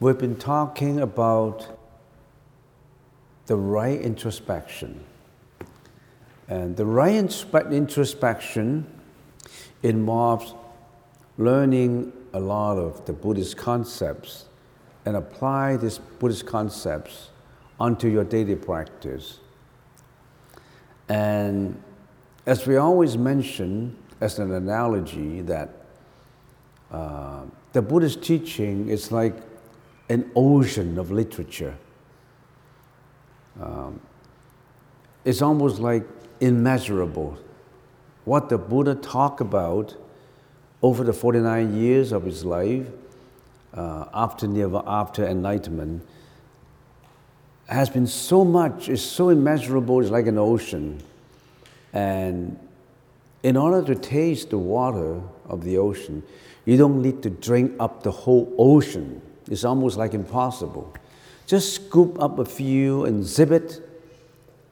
We've been talking about the right introspection. And the right introspection involves learning a lot of the Buddhist concepts and apply these Buddhist concepts onto your daily practice. And as we always mention, as an analogy, that uh, the Buddhist teaching is like an ocean of literature. Um, it's almost like immeasurable. What the Buddha talked about over the 49 years of his life uh, after, after enlightenment has been so much, it's so immeasurable, it's like an ocean. And in order to taste the water of the ocean, you don't need to drink up the whole ocean. It's almost like impossible. Just scoop up a few and zip it,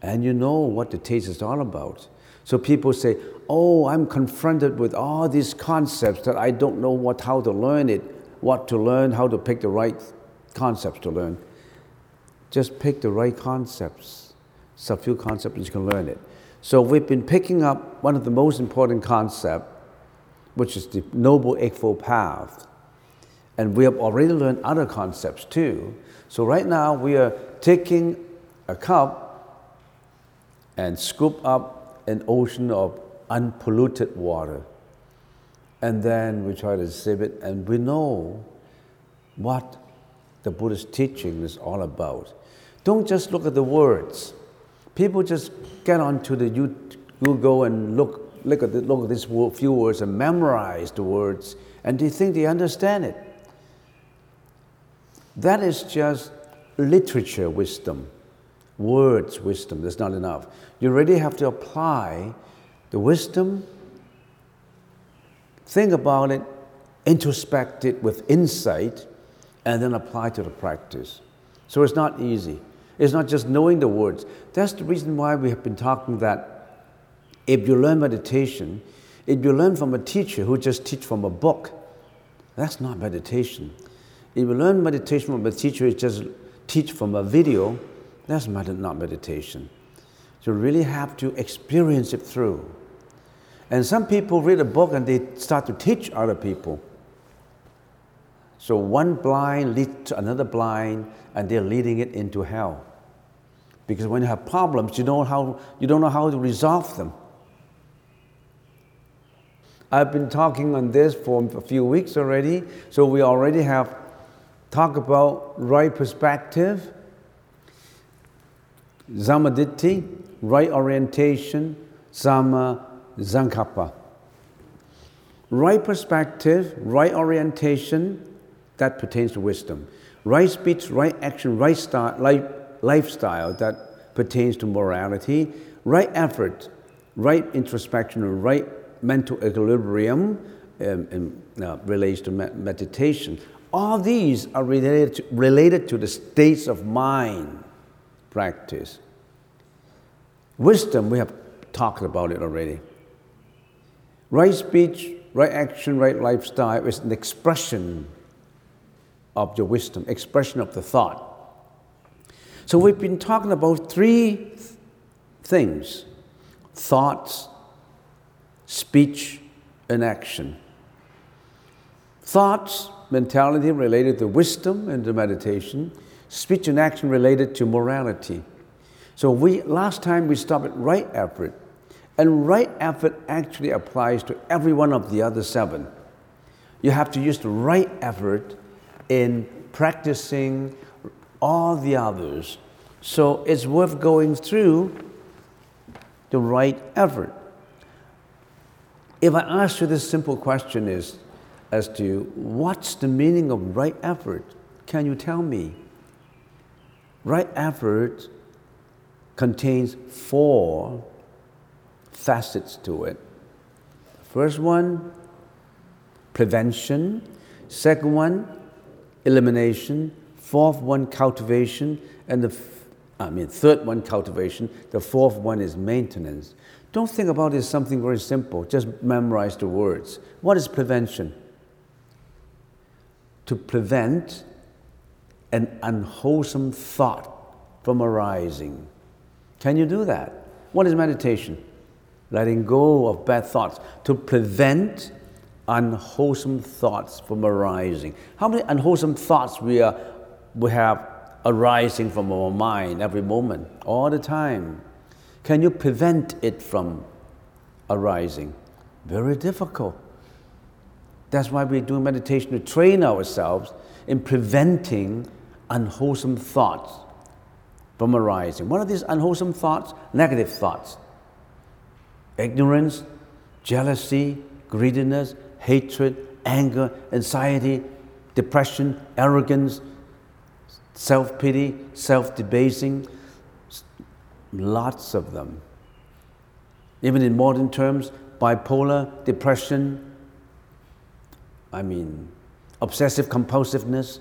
and you know what the taste is all about. So people say, Oh, I'm confronted with all these concepts that I don't know what, how to learn it, what to learn, how to pick the right concepts to learn. Just pick the right concepts. So a few concepts, you can learn it. So we've been picking up one of the most important concepts, which is the Noble Eightfold Path. And we have already learned other concepts too. So right now we are taking a cup and scoop up an ocean of unpolluted water. And then we try to sip it, and we know what the Buddhist teaching is all about. Don't just look at the words. People just get onto the Google and look, look at, the, look at these few words and memorize the words, and they think they understand it. That is just literature wisdom, words wisdom. That's not enough. You really have to apply the wisdom, think about it, introspect it with insight, and then apply to the practice. So it's not easy. It's not just knowing the words. That's the reason why we have been talking that if you learn meditation, if you learn from a teacher who just teach from a book, that's not meditation. If you learn meditation from a teacher who just teach from a video, that's not meditation. You really have to experience it through. And some people read a book and they start to teach other people. So one blind leads to another blind, and they're leading it into hell. Because when you have problems, you don't, how, you don't know how to resolve them. I've been talking on this for a few weeks already, so we already have talked about right perspective, samma ditthi, right orientation, sama Sankappa. Right perspective, right orientation, that pertains to wisdom. Right speech, right action, right style, life, lifestyle, that pertains to morality. Right effort, right introspection, right mental equilibrium um, um, uh, relates to me- meditation. All these are related to, related to the states of mind practice. Wisdom, we have talked about it already. Right speech, right action, right lifestyle is an expression of your wisdom, expression of the thought. So we've been talking about three things thoughts, speech, and action. Thoughts, mentality related to wisdom and to meditation, speech and action related to morality. So we last time we stopped at right effort and right effort actually applies to every one of the other seven. You have to use the right effort in practicing all the others. So it's worth going through the right effort. If I ask you this simple question is as to what's the meaning of right effort? Can you tell me? Right effort contains four facets to it. First one, prevention. Second one, elimination. Fourth one, cultivation. And the, I mean, third one, cultivation. The fourth one is maintenance. Don't think about it as something very simple. Just memorize the words. What is prevention? To prevent an unwholesome thought from arising. Can you do that? What is meditation? Letting go of bad thoughts to prevent unwholesome thoughts from arising. How many unwholesome thoughts we, are, we have arising from our mind every moment, all the time? Can you prevent it from arising? Very difficult. That's why we do meditation to train ourselves in preventing unwholesome thoughts from arising. What are these unwholesome thoughts? Negative thoughts. Ignorance, jealousy, greediness, hatred, anger, anxiety, depression, arrogance, self pity, self debasing. Lots of them. Even in modern terms, bipolar, depression, I mean, obsessive compulsiveness,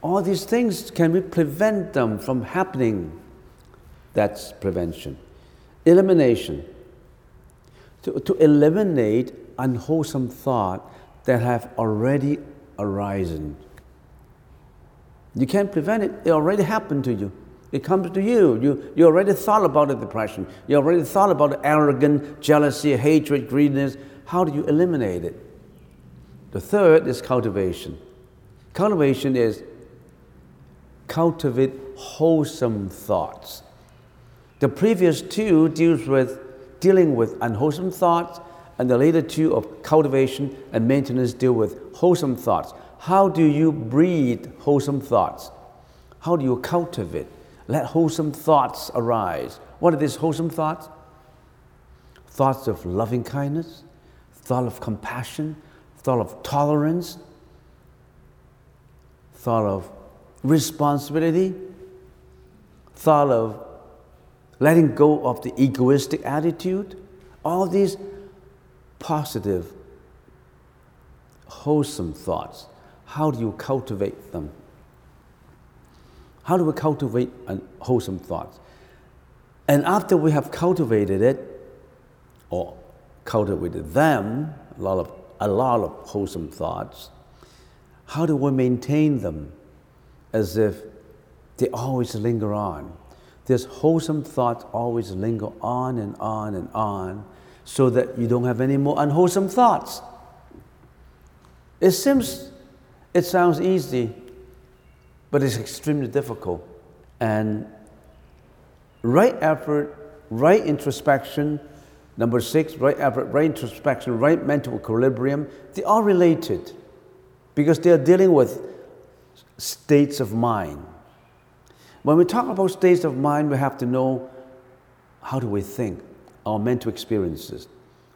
all these things, can we prevent them from happening? That's prevention. Elimination. To, to eliminate unwholesome thought that have already arisen. You can't prevent it, it already happened to you. It comes to you. You, you already thought about the depression. You already thought about arrogance, jealousy, hatred, greediness. How do you eliminate it? The third is cultivation. Cultivation is cultivate wholesome thoughts. The previous two deals with dealing with unwholesome thoughts, and the later two of cultivation and maintenance deal with wholesome thoughts. How do you breed wholesome thoughts? How do you cultivate? Let wholesome thoughts arise. What are these wholesome thoughts? Thoughts of loving kindness, thought of compassion, thought of tolerance, thought of responsibility, thought of letting go of the egoistic attitude, all these positive, wholesome thoughts. How do you cultivate them? How do we cultivate wholesome thoughts? And after we have cultivated it, or cultivated them, a lot of, a lot of wholesome thoughts, how do we maintain them? as if they always linger on. This wholesome thoughts always linger on and on and on so that you don't have any more unwholesome thoughts. It seems, it sounds easy, but it's extremely difficult. And right effort, right introspection, number six, right effort, right introspection, right mental equilibrium, they are related because they are dealing with states of mind. When we talk about states of mind, we have to know how do we think, our mental experiences.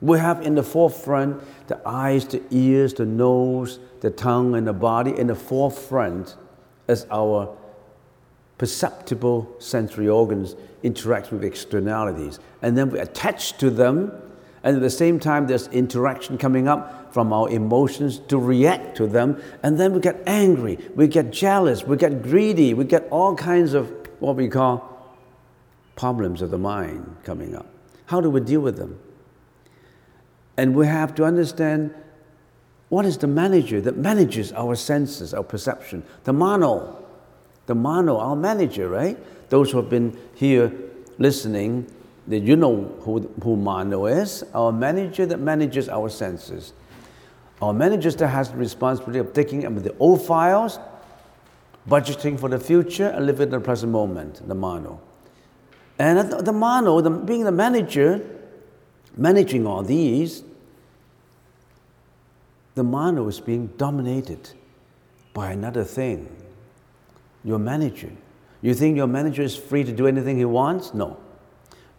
We have in the forefront the eyes, the ears, the nose, the tongue, and the body in the forefront as our perceptible sensory organs interact with externalities. And then we attach to them, and at the same time, there's interaction coming up from our emotions to react to them, and then we get angry, we get jealous, we get greedy, we get all kinds of what we call problems of the mind coming up. How do we deal with them? And we have to understand what is the manager that manages our senses, our perception? The mano. The mano, our manager, right? Those who have been here listening, that you know who, who mano is, our manager that manages our senses. Our manager still has the responsibility of taking up the old files, budgeting for the future, and living in the present moment, the mano. And the mano, the, being the manager, managing all these, the mano is being dominated by another thing. Your manager. You think your manager is free to do anything he wants? No.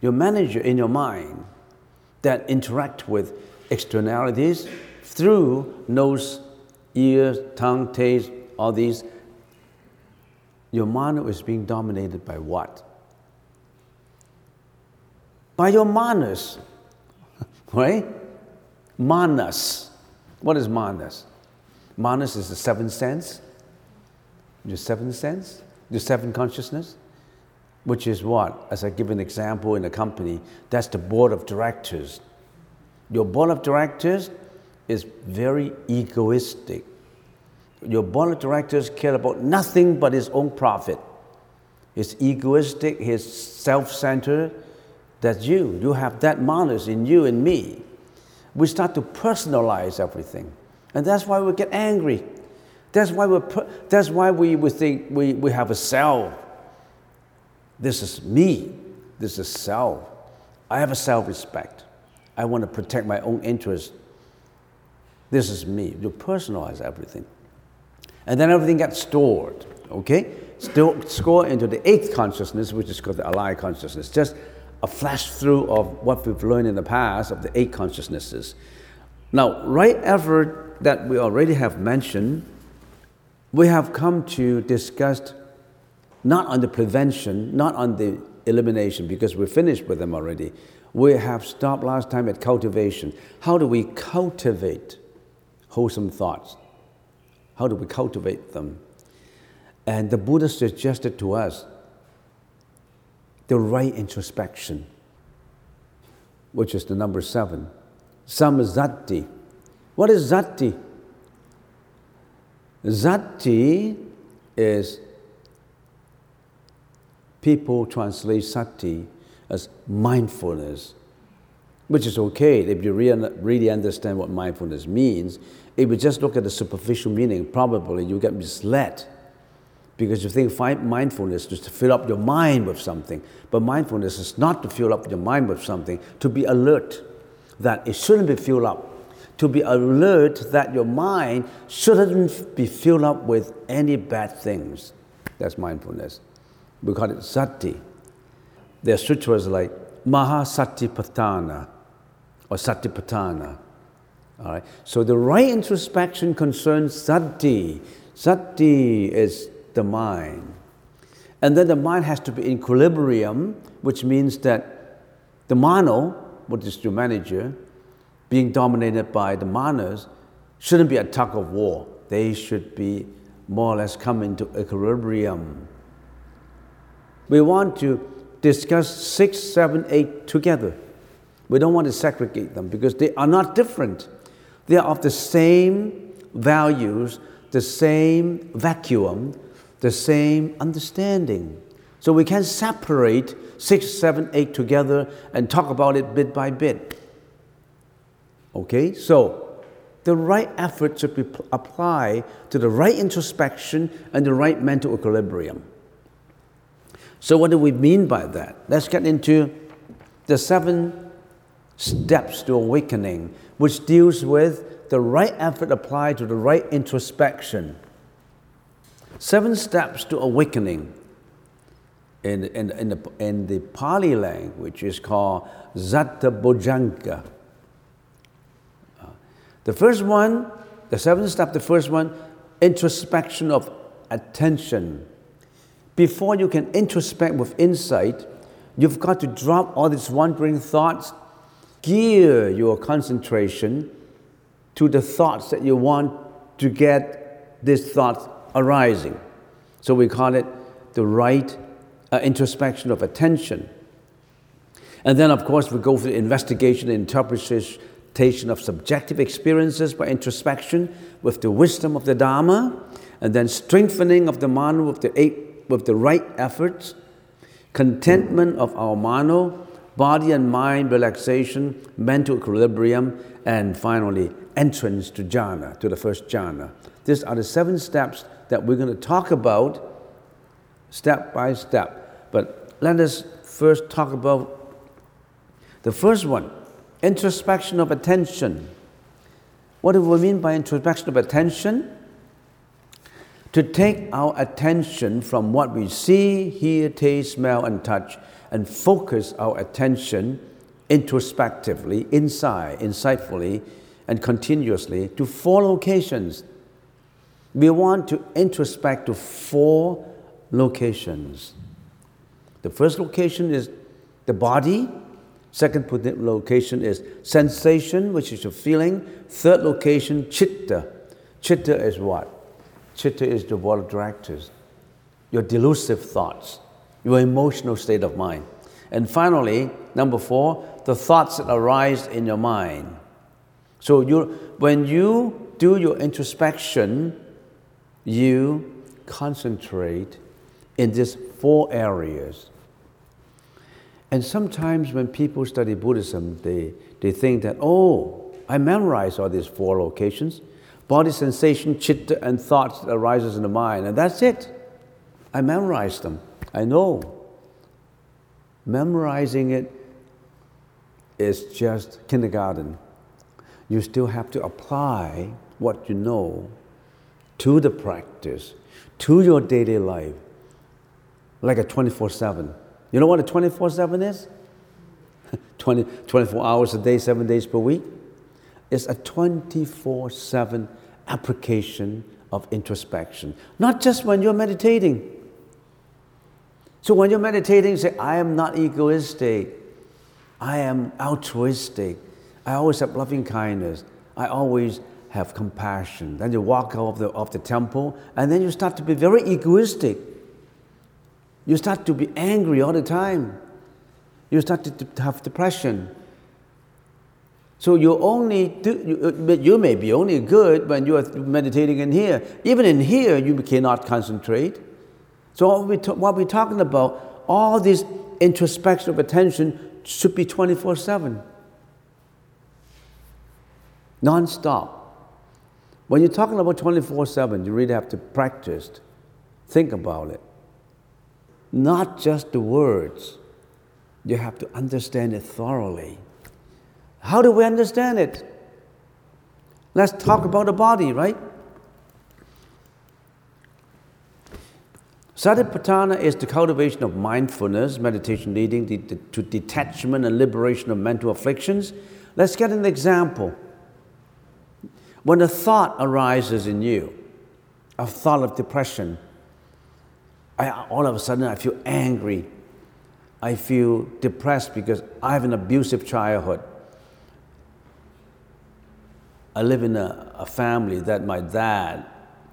Your manager in your mind that interact with externalities through nose, ears, tongue, taste, all these, your mano is being dominated by what? By your manas, right? Manas. What is manas? Manas is the seventh sense, your seventh sense, your seventh consciousness, which is what? As I give an example in a company, that's the board of directors. Your board of directors is very egoistic. Your board of directors care about nothing but his own profit. He's egoistic, he's self centered. That's you. You have that malice in you and me. We start to personalize everything. And that's why we get angry. That's why, we that's why we, we think we, we have a self. This is me. This is self. I have a self respect. I want to protect my own interests. This is me. You personalize everything. And then everything gets stored, okay? Still score into the eighth consciousness, which is called the alaya consciousness. Just a flash through of what we've learned in the past of the eight consciousnesses. Now, right effort that we already have mentioned, we have come to discuss not on the prevention, not on the elimination, because we're finished with them already. We have stopped last time at cultivation. How do we cultivate wholesome thoughts? How do we cultivate them? And the Buddha suggested to us the right introspection, which is the number seven. Samma Sati. What is sati? Sati is people translate sati as mindfulness, which is okay if you really understand what mindfulness means. If you just look at the superficial meaning, probably you get misled because you think mindfulness is to fill up your mind with something. But mindfulness is not to fill up your mind with something, to be alert that it shouldn't be filled up. To be alert that your mind shouldn't be filled up with any bad things. That's mindfulness. We call it sati. There are sutras like Mahasatipatthana or Satipatthana. All right. So the right introspection concerns sati. Sati is the mind. And then the mind has to be in equilibrium, which means that the mano, which is your manager, being dominated by the manas, shouldn't be a tug of war. They should be more or less come into equilibrium. We want to discuss six, seven, eight together. We don't want to segregate them because they are not different. They are of the same values, the same vacuum, the same understanding. So we can separate six, seven, eight together and talk about it bit by bit. Okay? So the right effort should be applied to the right introspection and the right mental equilibrium. So, what do we mean by that? Let's get into the seven steps to awakening, which deals with the right effort applied to the right introspection. Seven steps to awakening in, in, in, the, in the Pali language is called Satta Bojjhanga. Uh, the first one, the seventh step, the first one, introspection of attention. Before you can introspect with insight, you've got to drop all these wandering thoughts, gear your concentration to the thoughts that you want to get these thoughts arising. So we call it the right uh, introspection of attention. And then, of course, we go for the investigation and of subjective experiences by introspection with the wisdom of the Dharma, and then strengthening of the mano with the eight, with the right efforts, contentment of our mano, body and mind relaxation, mental equilibrium, and finally entrance to jhana, to the first jhana. These are the seven steps that we're going to talk about step by step. But let us first talk about the first one introspection of attention. What do we mean by introspection of attention? To take our attention from what we see, hear, taste, smell, and touch, and focus our attention introspectively, inside, insightfully, and continuously to four locations we want to introspect to four locations. The first location is the body. Second location is sensation, which is your feeling. Third location, chitta. Chitta is what? Chitta is the of directors, your delusive thoughts, your emotional state of mind. And finally, number four, the thoughts that arise in your mind. So you, when you do your introspection, you concentrate in these four areas. And sometimes when people study Buddhism, they, they think that, oh, I memorize all these four locations body sensation, chitta, and thoughts that arises in the mind, and that's it. I memorize them. I know. Memorizing it is just kindergarten. You still have to apply what you know to the practice, to your daily life, like a 24 7. You know what a 24 7 is? 20, 24 hours a day, seven days per week. It's a 24 7 application of introspection, not just when you're meditating. So when you're meditating, say, I am not egoistic. I am altruistic. I always have loving kindness. I always have compassion. Then you walk out of the, of the temple, and then you start to be very egoistic. You start to be angry all the time. You start to have depression. So you only do, you, uh, you may be only good when you are meditating in here. Even in here, you cannot concentrate. So what, we what we're talking about, all this introspection of attention should be 24 7. Non-stop. When you're talking about 24 7, you really have to practice. Think about it. Not just the words. You have to understand it thoroughly. How do we understand it? Let's talk about the body, right? Satipatthana is the cultivation of mindfulness, meditation leading to detachment and liberation of mental afflictions. Let's get an example. When a thought arises in you, a thought of depression, I, all of a sudden I feel angry. I feel depressed because I have an abusive childhood. I live in a, a family that my dad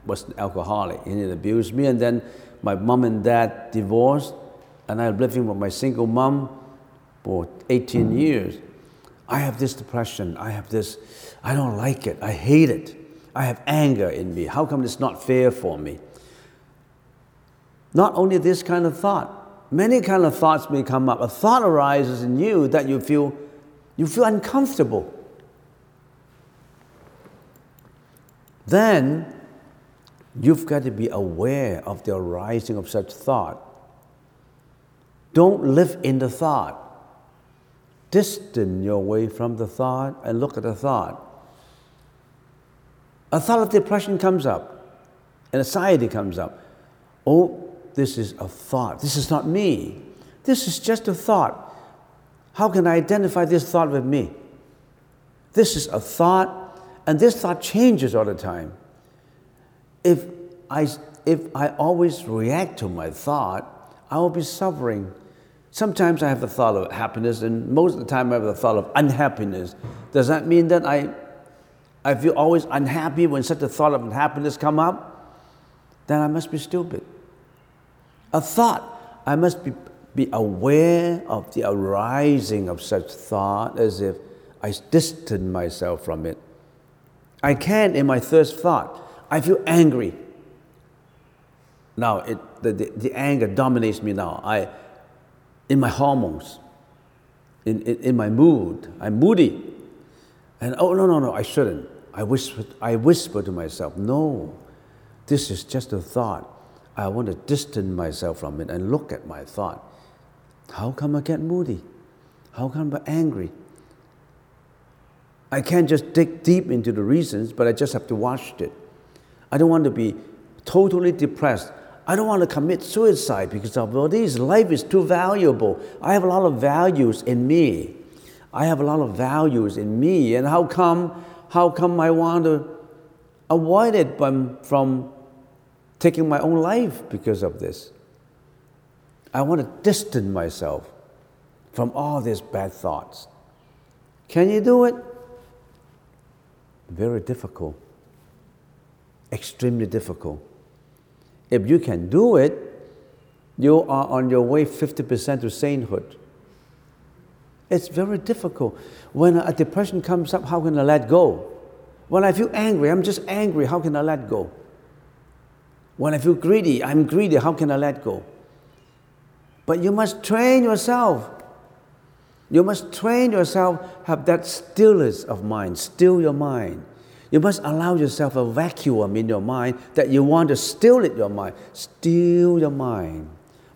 was an alcoholic and he abused me, and then my mom and dad divorced, and I'm living with my single mom for 18 years. I have this depression. I have this, I don't like it. I hate it. I have anger in me. How come it's not fair for me? Not only this kind of thought, many kind of thoughts may come up. A thought arises in you that you feel, you feel uncomfortable. Then you've got to be aware of the arising of such thought. Don't live in the thought. Distance your way from the thought and look at the thought. A thought of depression comes up, and anxiety comes up. Oh, this is a thought. This is not me. This is just a thought. How can I identify this thought with me? This is a thought and this thought changes all the time. If I, if I always react to my thought, I will be suffering. Sometimes I have the thought of happiness, and most of the time I have the thought of unhappiness. Does that mean that I, I feel always unhappy when such a thought of unhappiness come up? Then I must be stupid. A thought, I must be, be aware of the arising of such thought as if I distance myself from it. I can't. in my first thought. I feel angry. Now, it, the, the, the, anger dominates me now. I, in my hormones, in, in, in my mood, I'm moody. And oh, no, no, no, I shouldn't. I whisper, I whisper to myself, no, this is just a thought. I want to distance myself from it and look at my thought. How come I get moody? How come I'm angry? I can't just dig deep into the reasons, but I just have to watch it. I don't want to be totally depressed. I don't want to commit suicide because of all these. Life is too valuable. I have a lot of values in me. I have a lot of values in me. And how come, how come I want to avoid it from, from taking my own life because of this? I want to distance myself from all these bad thoughts. Can you do it? Very difficult. Extremely difficult. If you can do it, you are on your way 50% to sainthood. It's very difficult. When a depression comes up, how can I let go? When I feel angry, I'm just angry, how can I let go? When I feel greedy, I'm greedy. How can I let go? But you must train yourself. You must train yourself, have that stillness of mind, still your mind. You must allow yourself a vacuum in your mind that you want to still it your mind. Still your mind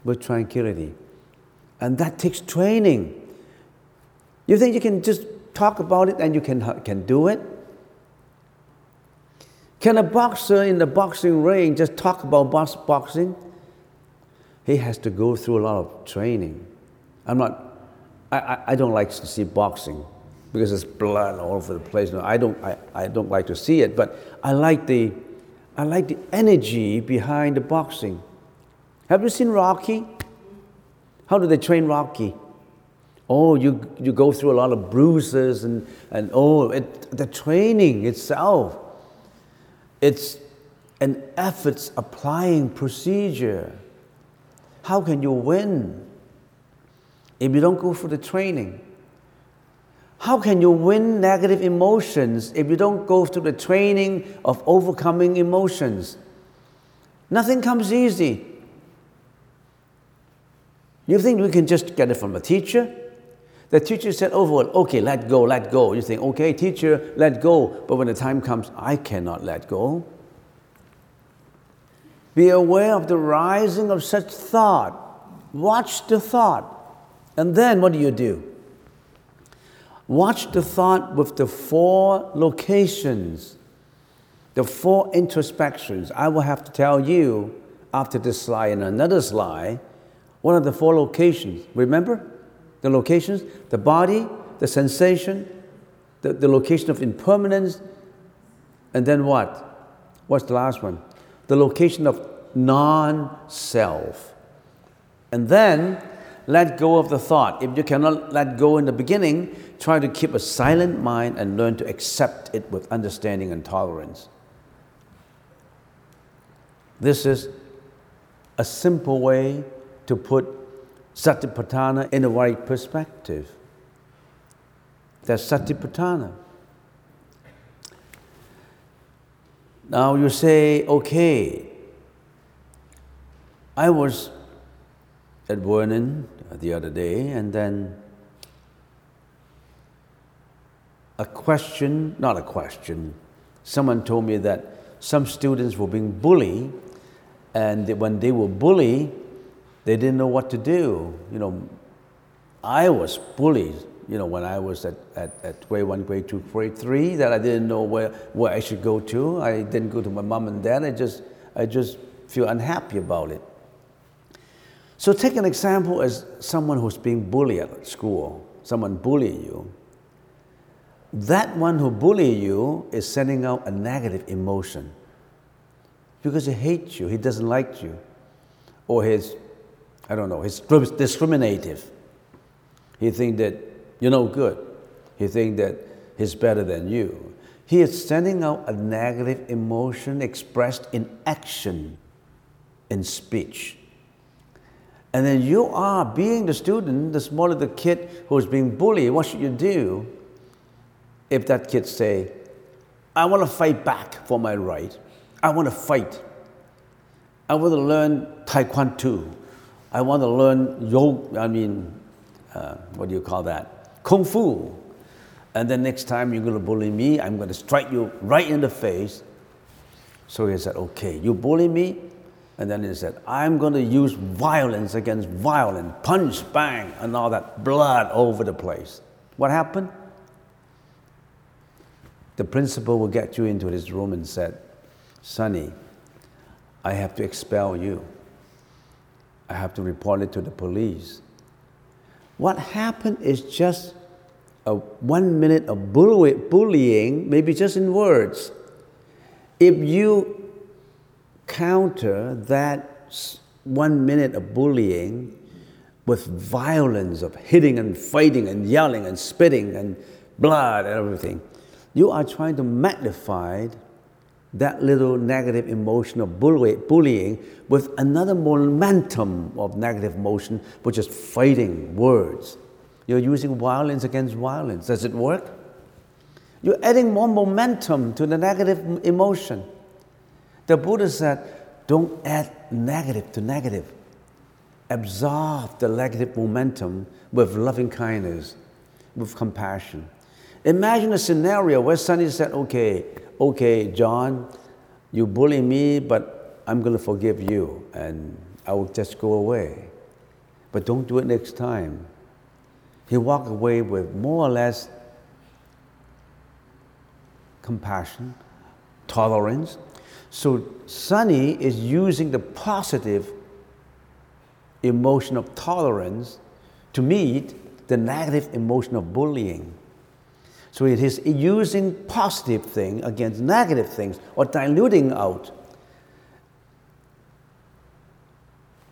with tranquility. And that takes training. You think you can just talk about it and you can, can do it? Can a boxer in the boxing ring just talk about box, boxing? He has to go through a lot of training. I'm not, I, I, I don't like to see boxing because there's blood all over the place. No, I don't, I, I don't like to see it, but I like, the, I like the energy behind the boxing. Have you seen Rocky? How do they train Rocky? Oh, you, you go through a lot of bruises and, and oh, it, the training itself it's an efforts applying procedure. How can you win if you don't go for the training? How can you win negative emotions if you don't go through the training of overcoming emotions? Nothing comes easy. You think we can just get it from a teacher? The teacher said oh, overall, okay, let go, let go. You think, okay, teacher, let go. But when the time comes, I cannot let go. Be aware of the rising of such thought. Watch the thought. And then what do you do? Watch the thought with the four locations, the four introspections. I will have to tell you after this slide and another slide what are the four locations. Remember? The locations, the body, the sensation, the, the location of impermanence, and then what? What's the last one? The location of non self. And then let go of the thought. If you cannot let go in the beginning, try to keep a silent mind and learn to accept it with understanding and tolerance. This is a simple way to put Satipatthana in the right perspective. That's Satipatthana. Now you say, okay, I was at Vernon the other day, and then a question, not a question, someone told me that some students were being bullied, and when they were bullied, they didn't know what to do. You know, I was bullied, you know, when I was at, at, at grade one, grade two, grade three, that I didn't know where, where I should go to. I didn't go to my mom and dad. I just, I just feel unhappy about it. So take an example as someone who's being bullied at school, someone bullying you. That one who bully you is sending out a negative emotion because he hates you, he doesn't like you, or he's I don't know, he's discriminative. He thinks that you're no good. He thinks that he's better than you. He is sending out a negative emotion expressed in action, in speech. And then you are being the student, the smaller the kid who is being bullied, what should you do if that kid say, I want to fight back for my right. I want to fight. I want to learn Taekwondo. I want to learn yoga, I mean, uh, what do you call that? Kung Fu. And then next time you're going to bully me, I'm going to strike you right in the face. So he said, okay, you bully me? And then he said, I'm going to use violence against violence, punch, bang, and all that blood over the place. What happened? The principal will get you into his room and said, Sonny, I have to expel you. I have to report it to the police. What happened is just a one minute of bullying, maybe just in words. If you counter that one minute of bullying with violence of hitting and fighting and yelling and spitting and blood and everything, you are trying to magnify that little negative emotion of bullying with another momentum of negative emotion, which is fighting words. You're using violence against violence. Does it work? You're adding more momentum to the negative emotion. The Buddha said, Don't add negative to negative. Absorb the negative momentum with loving kindness, with compassion. Imagine a scenario where Sunny said, Okay, okay, John, you bully me, but I'm going to forgive you and I will just go away. But don't do it next time. He walked away with more or less compassion, tolerance. So Sunny is using the positive emotion of tolerance to meet the negative emotion of bullying. So it is using positive thing against negative things or diluting out.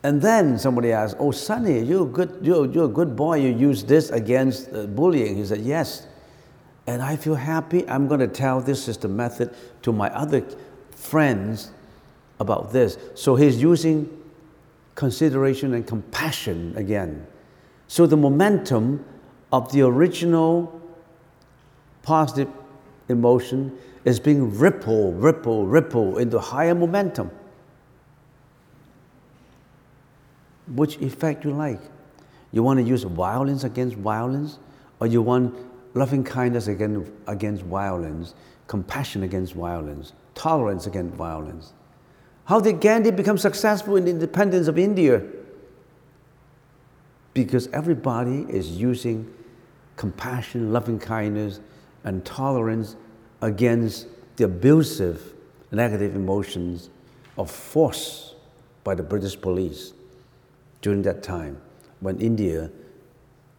And then somebody asked, "Oh, Sunny, you're a good, you're, you're a good boy. You use this against uh, bullying." He said, "Yes." And I feel happy. I'm going to tell this is the method to my other friends about this. So he's using consideration and compassion again. So the momentum of the original positive emotion is being ripple, ripple, ripple into higher momentum. Which effect you like? You want to use violence against violence, or you want loving kindness against, against violence, compassion against violence, tolerance against violence. How did Gandhi become successful in the independence of India? Because everybody is using compassion, loving kindness, and tolerance against the abusive negative emotions of force by the British police during that time when India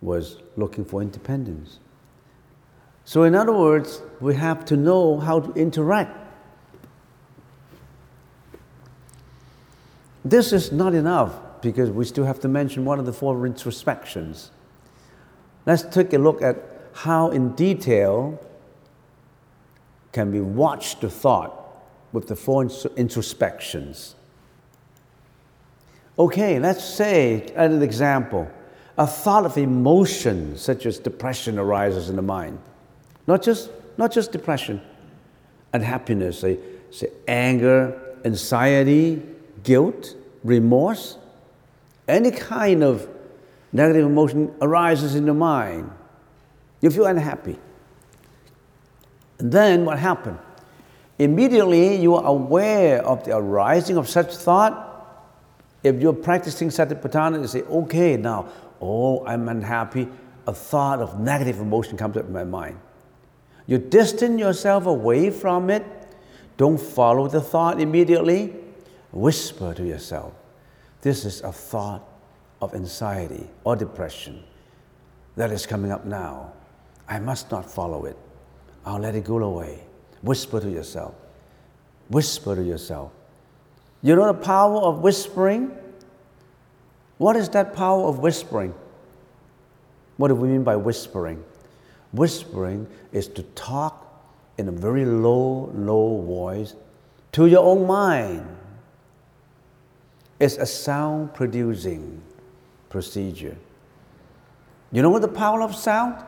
was looking for independence. So, in other words, we have to know how to interact. This is not enough because we still have to mention one of the four introspections. Let's take a look at how, in detail, can we watch the thought with the four introspections. Okay, let's say, as an example, a thought of emotion such as depression arises in the mind. Not just, not just depression unhappiness, say, say anger, anxiety, guilt, remorse, any kind of negative emotion arises in the mind. You feel unhappy. And then what happened? Immediately you are aware of the arising of such thought. If you're practicing Satipatthana, you say, okay, now, oh, I'm unhappy. A thought of negative emotion comes up in my mind. You distance yourself away from it. Don't follow the thought immediately. Whisper to yourself, this is a thought of anxiety or depression that is coming up now. I must not follow it. I'll let it go away. Whisper to yourself. Whisper to yourself. You know the power of whispering? What is that power of whispering? What do we mean by whispering? Whispering is to talk in a very low, low voice to your own mind. It's a sound producing procedure. You know what the power of sound?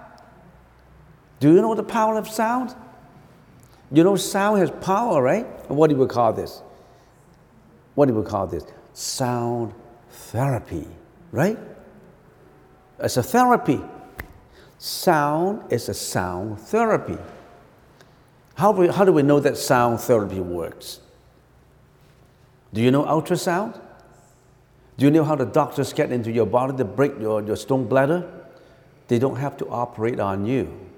Do you know the power of sound? You know, sound has power, right? What do we call this? What do we call this? Sound therapy, right? It's a therapy. Sound is a sound therapy. How do, we, how do we know that sound therapy works? Do you know ultrasound? Do you know how the doctors get into your body to break your, your stone bladder? They don't have to operate on you.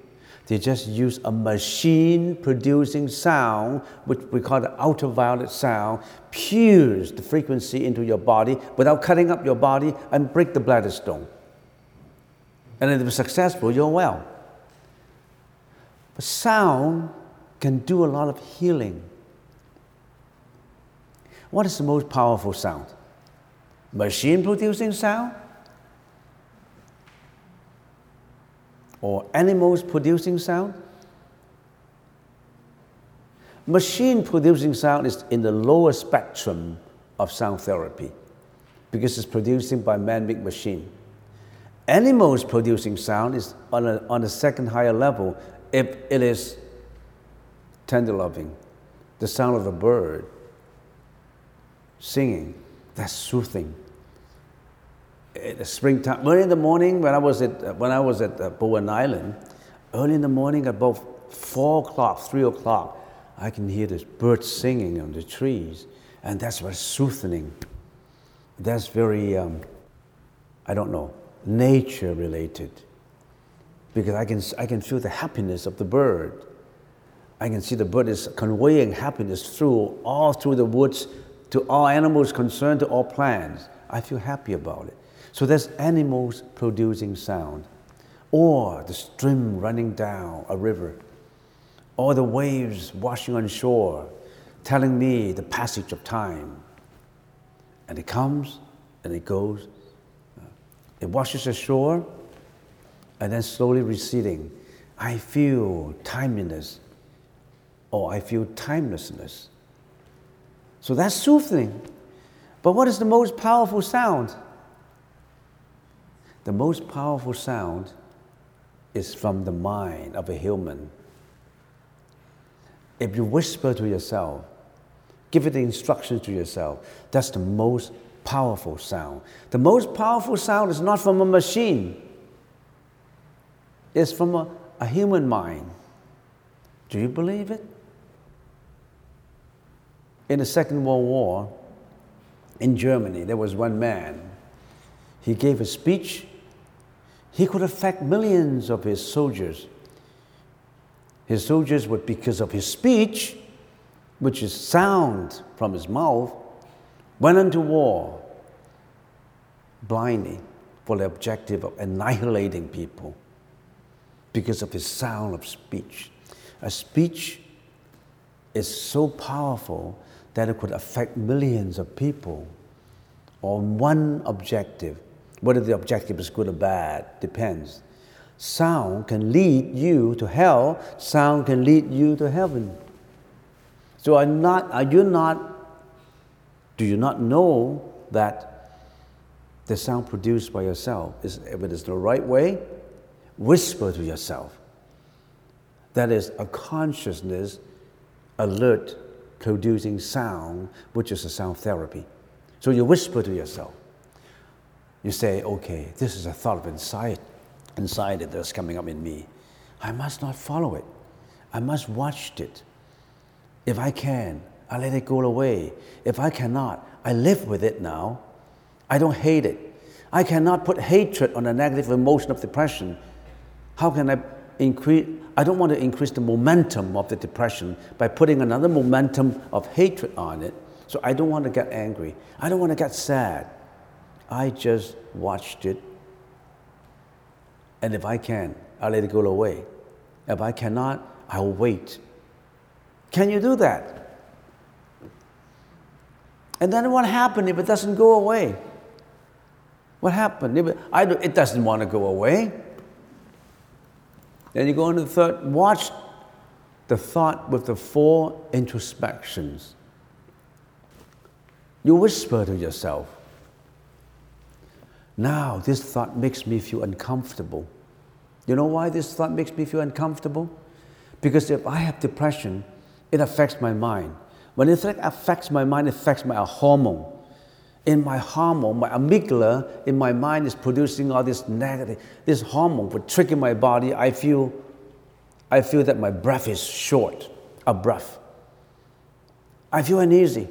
They just use a machine producing sound, which we call the ultraviolet sound, pierce the frequency into your body without cutting up your body and break the bladder stone. And if it's successful, you're well. But sound can do a lot of healing. What is the most powerful sound? Machine producing sound? Or animals producing sound? Machine producing sound is in the lower spectrum of sound therapy because it's produced by man-made machine. Animals producing sound is on a, on a second higher level if it is tender loving, the sound of a bird, singing. That's soothing. In the springtime, early in the morning, when I was at, when I was at uh, Bowen Island, early in the morning, about four o'clock, three o'clock, I can hear the birds singing on the trees, and that's very soothing. That's very, um, I don't know, nature related. Because I can, I can feel the happiness of the bird. I can see the bird is conveying happiness through all through the woods to all animals concerned, to all plants. I feel happy about it. So there's animals producing sound, or the stream running down a river, or the waves washing on shore, telling me the passage of time. And it comes and it goes. It washes ashore and then slowly receding. I feel timeliness or I feel timelessness. So that's soothing. But what is the most powerful sound? The most powerful sound is from the mind of a human. If you whisper to yourself, give it the instructions to yourself, that's the most powerful sound. The most powerful sound is not from a machine, it's from a, a human mind. Do you believe it? In the Second World War, in Germany, there was one man. He gave a speech. He could affect millions of his soldiers. His soldiers would, because of his speech, which is sound from his mouth, went into war blindly for the objective of annihilating people because of his sound of speech. A speech is so powerful that it could affect millions of people on one objective. Whether the objective is good or bad depends. Sound can lead you to hell, sound can lead you to heaven. So are, not, are you not, do you not know that the sound produced by yourself is, if it is the right way, whisper to yourself. That is a consciousness alert producing sound, which is a sound therapy. So you whisper to yourself. You say, okay, this is a thought of inside it that's coming up in me. I must not follow it. I must watch it. If I can, I let it go away. If I cannot, I live with it now. I don't hate it. I cannot put hatred on a negative emotion of depression. How can I increase? I don't want to increase the momentum of the depression by putting another momentum of hatred on it. So I don't want to get angry. I don't want to get sad. I just watched it. And if I can, I'll let it go away. If I cannot, I'll wait can you do that? And then what happened if it doesn't go away? What happened? If it, I, it doesn't want to go away. Then you go into the third, watch the thought with the four introspections. You whisper to yourself, now this thought makes me feel uncomfortable. You know why this thought makes me feel uncomfortable? Because if I have depression, it affects my mind. When it affects my mind, it affects my hormone. In my hormone, my amygdala in my mind is producing all this negative, this hormone would trigger my body. I feel, I feel that my breath is short, a breath. I feel uneasy.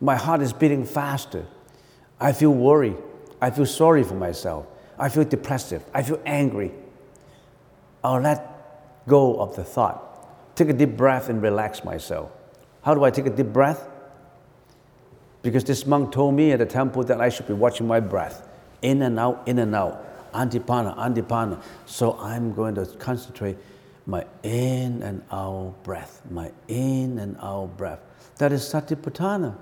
My heart is beating faster. I feel worried. I feel sorry for myself. I feel depressive. I feel angry. I'll let go of the thought take a deep breath and relax myself. How do I take a deep breath? Because this monk told me at the temple that I should be watching my breath in and out, in and out, anapana, anapana. So I'm going to concentrate my in and out breath, my in and out breath. That is satipatthana.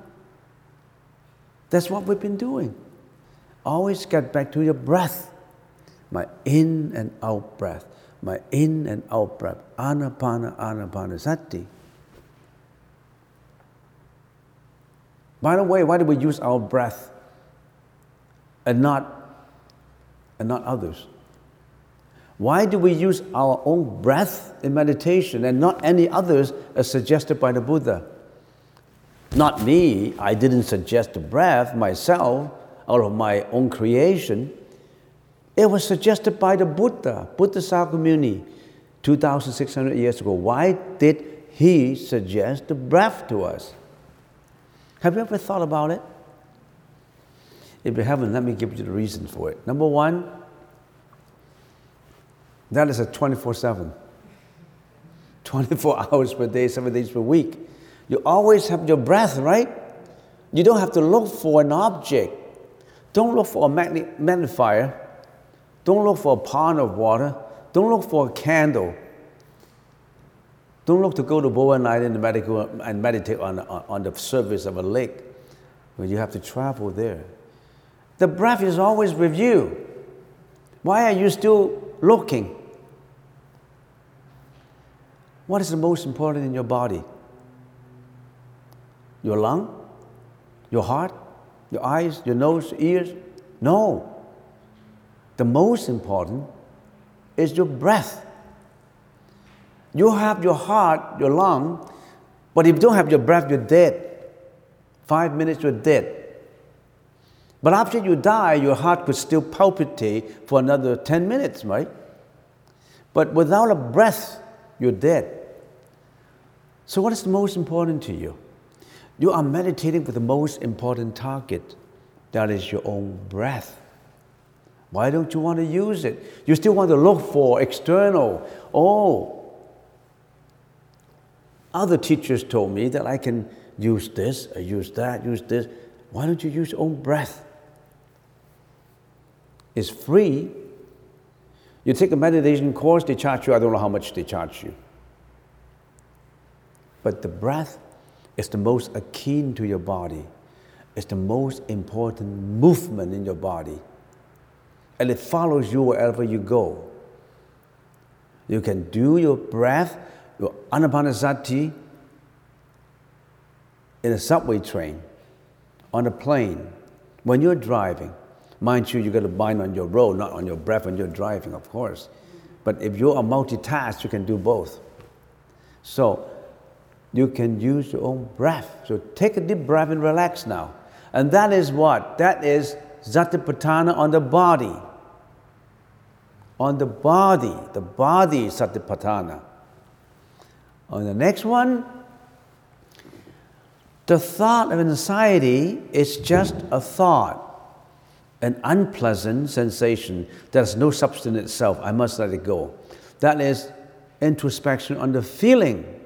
That's what we've been doing. Always get back to your breath, my in and out breath my in and out breath, anapana, anapana sati. By the way, why do we use our breath and not, and not others? Why do we use our own breath in meditation and not any others as suggested by the Buddha? Not me, I didn't suggest the breath myself out of my own creation. It was suggested by the Buddha, Buddha Sakyamuni, 2,600 years ago. Why did he suggest the breath to us? Have you ever thought about it? If you haven't, let me give you the reason for it. Number one, that is a 24 7. 24 hours per day, seven days per week. You always have your breath, right? You don't have to look for an object. Don't look for a magnifier. Don't look for a pond of water. Don't look for a candle. Don't look to go to Bowen Island and, and meditate on, on the surface of a lake when you have to travel there. The breath is always with you. Why are you still looking? What is the most important in your body? Your lung? Your heart? Your eyes? Your nose? Ears? No. The most important is your breath. You have your heart, your lung, but if you don't have your breath, you're dead. Five minutes, you're dead. But after you die, your heart could still palpitate for another 10 minutes, right? But without a breath, you're dead. So, what is the most important to you? You are meditating for the most important target that is your own breath. Why don't you want to use it? You still want to look for external. Oh, other teachers told me that I can use this, I use that, use this. Why don't you use your own breath? It's free. You take a meditation course, they charge you, I don't know how much they charge you. But the breath is the most akin to your body. It's the most important movement in your body. And it follows you wherever you go. You can do your breath your anapanasati in a subway train, on a plane, when you're driving. Mind you, you got to mind on your road, not on your breath when you're driving, of course. But if you're a multitask, you can do both. So you can use your own breath. So take a deep breath and relax now. And that is what? That is Satipatthana on the body. On the body. The body is Satipatthana. On the next one, the thought of anxiety is just a thought, an unpleasant sensation that has no substance in itself. I must let it go. That is introspection on the feeling.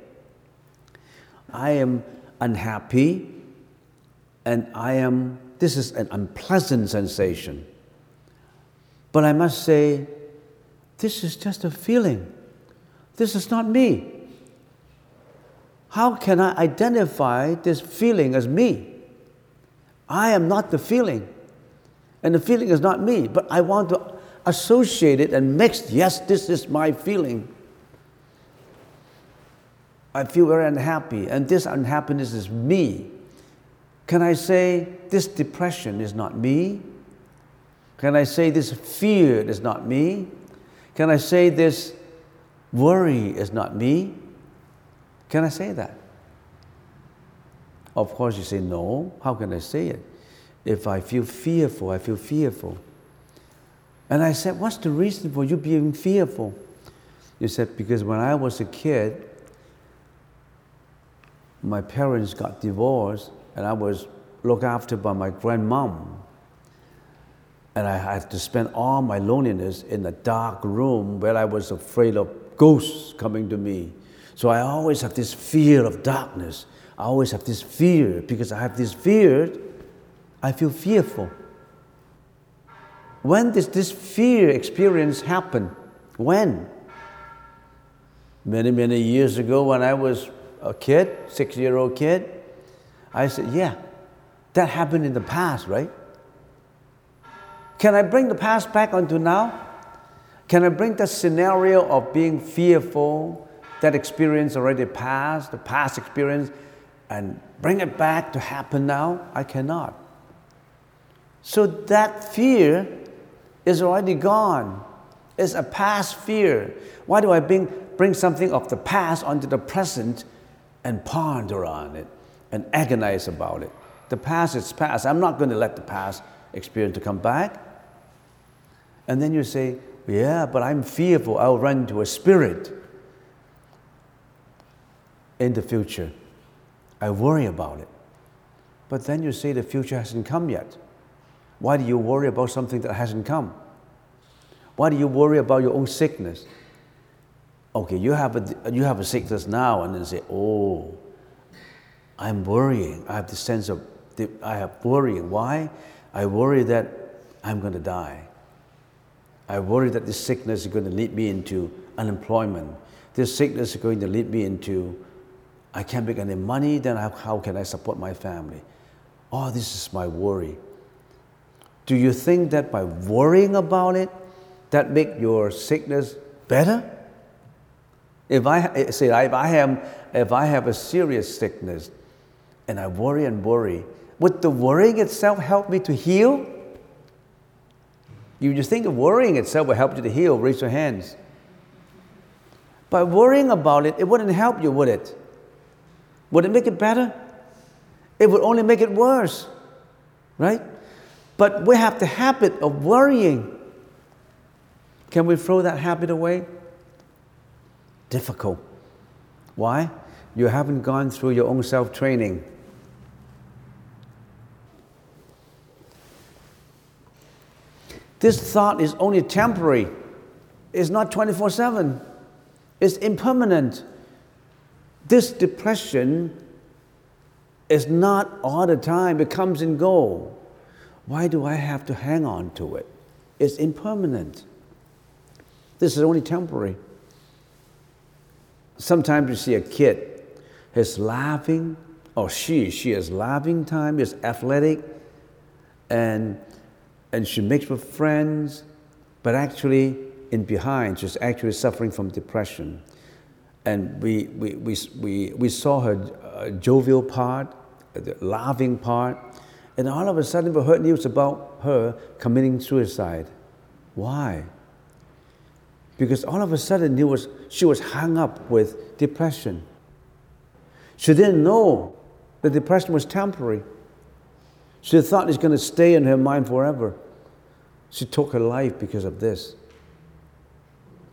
I am unhappy and I am, this is an unpleasant sensation. But I must say, this is just a feeling. This is not me. How can I identify this feeling as me? I am not the feeling, and the feeling is not me, but I want to associate it and mix, yes, this is my feeling. I feel very unhappy, and this unhappiness is me. Can I say this depression is not me? Can I say this fear is not me? Can I say this worry is not me? Can I say that? Of course, you say, No. How can I say it? If I feel fearful, I feel fearful. And I said, What's the reason for you being fearful? You said, Because when I was a kid, my parents got divorced and I was looked after by my grandmom. And I had to spend all my loneliness in a dark room where I was afraid of ghosts coming to me so I always have this fear of darkness. I always have this fear because I have this fear, I feel fearful. When does this fear experience happen? When? Many, many years ago when I was a kid, six year old kid, I said, Yeah, that happened in the past, right? Can I bring the past back onto now? Can I bring the scenario of being fearful, that experience already passed, the past experience, and bring it back to happen now? I cannot. So that fear is already gone. It's a past fear. Why do I bring, bring something of the past onto the present and ponder on it and agonize about it. The past is past. I'm not going to let the past experience to come back. And then you say, yeah, but I'm fearful I'll run into a spirit in the future. I worry about it. But then you say the future hasn't come yet. Why do you worry about something that hasn't come? Why do you worry about your own sickness? Okay, you have a, you have a sickness now, and then say, oh, I'm worrying. I have the sense of, I have worrying. Why? I worry that I'm going to die. I worry that this sickness is going to lead me into unemployment. This sickness is going to lead me into I can't make any money, then how, can I support my family? Oh, this is my worry. Do you think that by worrying about it, that make your sickness better? If I eh, say if I have if I have a serious sickness and I worry and worry, would the worrying itself help me to heal? You just think of worrying itself will help you to heal, raise your hands. By worrying about it, it wouldn't help you, would it? Would it make it better? It would only make it worse, right? But we have the habit of worrying. Can we throw that habit away? Difficult. Why? You haven't gone through your own self training. This thought is only temporary, it's not 24 7, it's impermanent. This depression is not all the time, it comes and goes. Why do I have to hang on to it? It's impermanent. This is only temporary. Sometimes you see a kid, he's laughing, or she, she is laughing time, is athletic, and, and she makes with friends, but actually, in behind, she's actually suffering from depression. And we, we, we, we, we saw her uh, jovial part, the laughing part, and all of a sudden we heard news about her committing suicide. Why? Because all of a sudden was, she was hung up with depression. She didn't know the depression was temporary. She thought it's going to stay in her mind forever. She took her life because of this.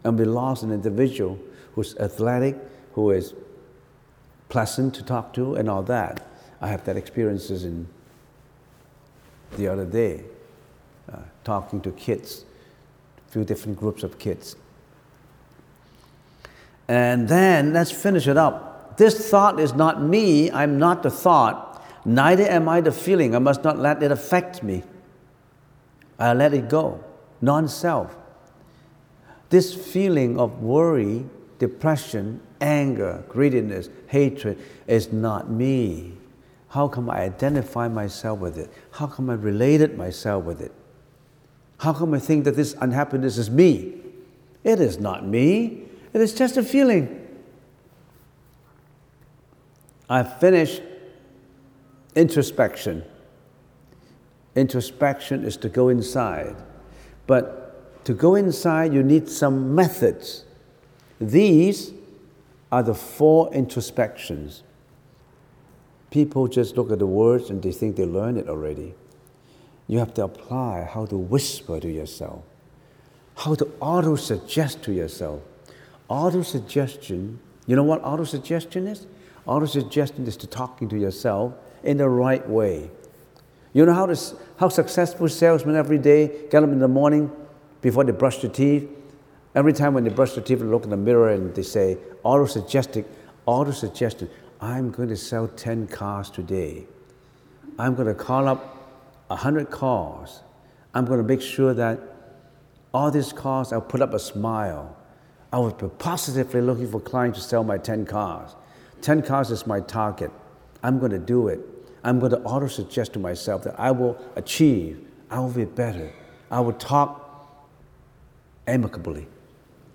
And we lost an individual who's athletic, who is pleasant to talk to, and all that. I have that experiences in the other day, uh, talking to kids, a few different groups of kids. And then let's finish it up. This thought is not me, I'm not the thought, neither am I the feeling. I must not let it affect me. I let it go. Non self. This feeling of worry, depression, anger, greediness, hatred is not me. How come I identify myself with it? How come I related myself with it? How come I think that this unhappiness is me? It is not me. It is just a feeling. I finished introspection. Introspection is to go inside. But to go inside, you need some methods. These are the four introspections. People just look at the words and they think they learn it already. You have to apply how to whisper to yourself, how to auto suggest to yourself. Auto suggestion, you know what auto suggestion is? Auto suggestion is to talking to yourself in the right way. You know how, to, how successful salesmen every day get up in the morning before they brush their teeth? Every time when they brush their teeth, they look in the mirror and they say, auto suggesting, auto suggestion. I'm going to sell 10 cars today. I'm going to call up 100 cars. I'm going to make sure that all these cars, I'll put up a smile. I be positively looking for clients to sell my 10 cars. 10 cars is my target. I'm going to do it. I'm going to auto suggest to myself that I will achieve, I will be better. I will talk amicably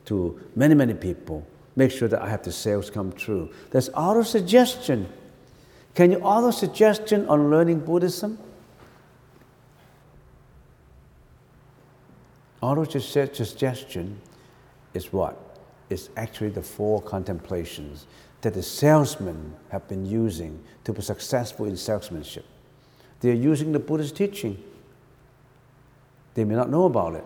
to many, many people make sure that I have the sales come true. There's auto suggestion. Can you auto suggestion on learning Buddhism? Auto suggestion is what? Is actually the four contemplations that the salesmen have been using to be successful in salesmanship. They're using the Buddha's teaching. They may not know about it,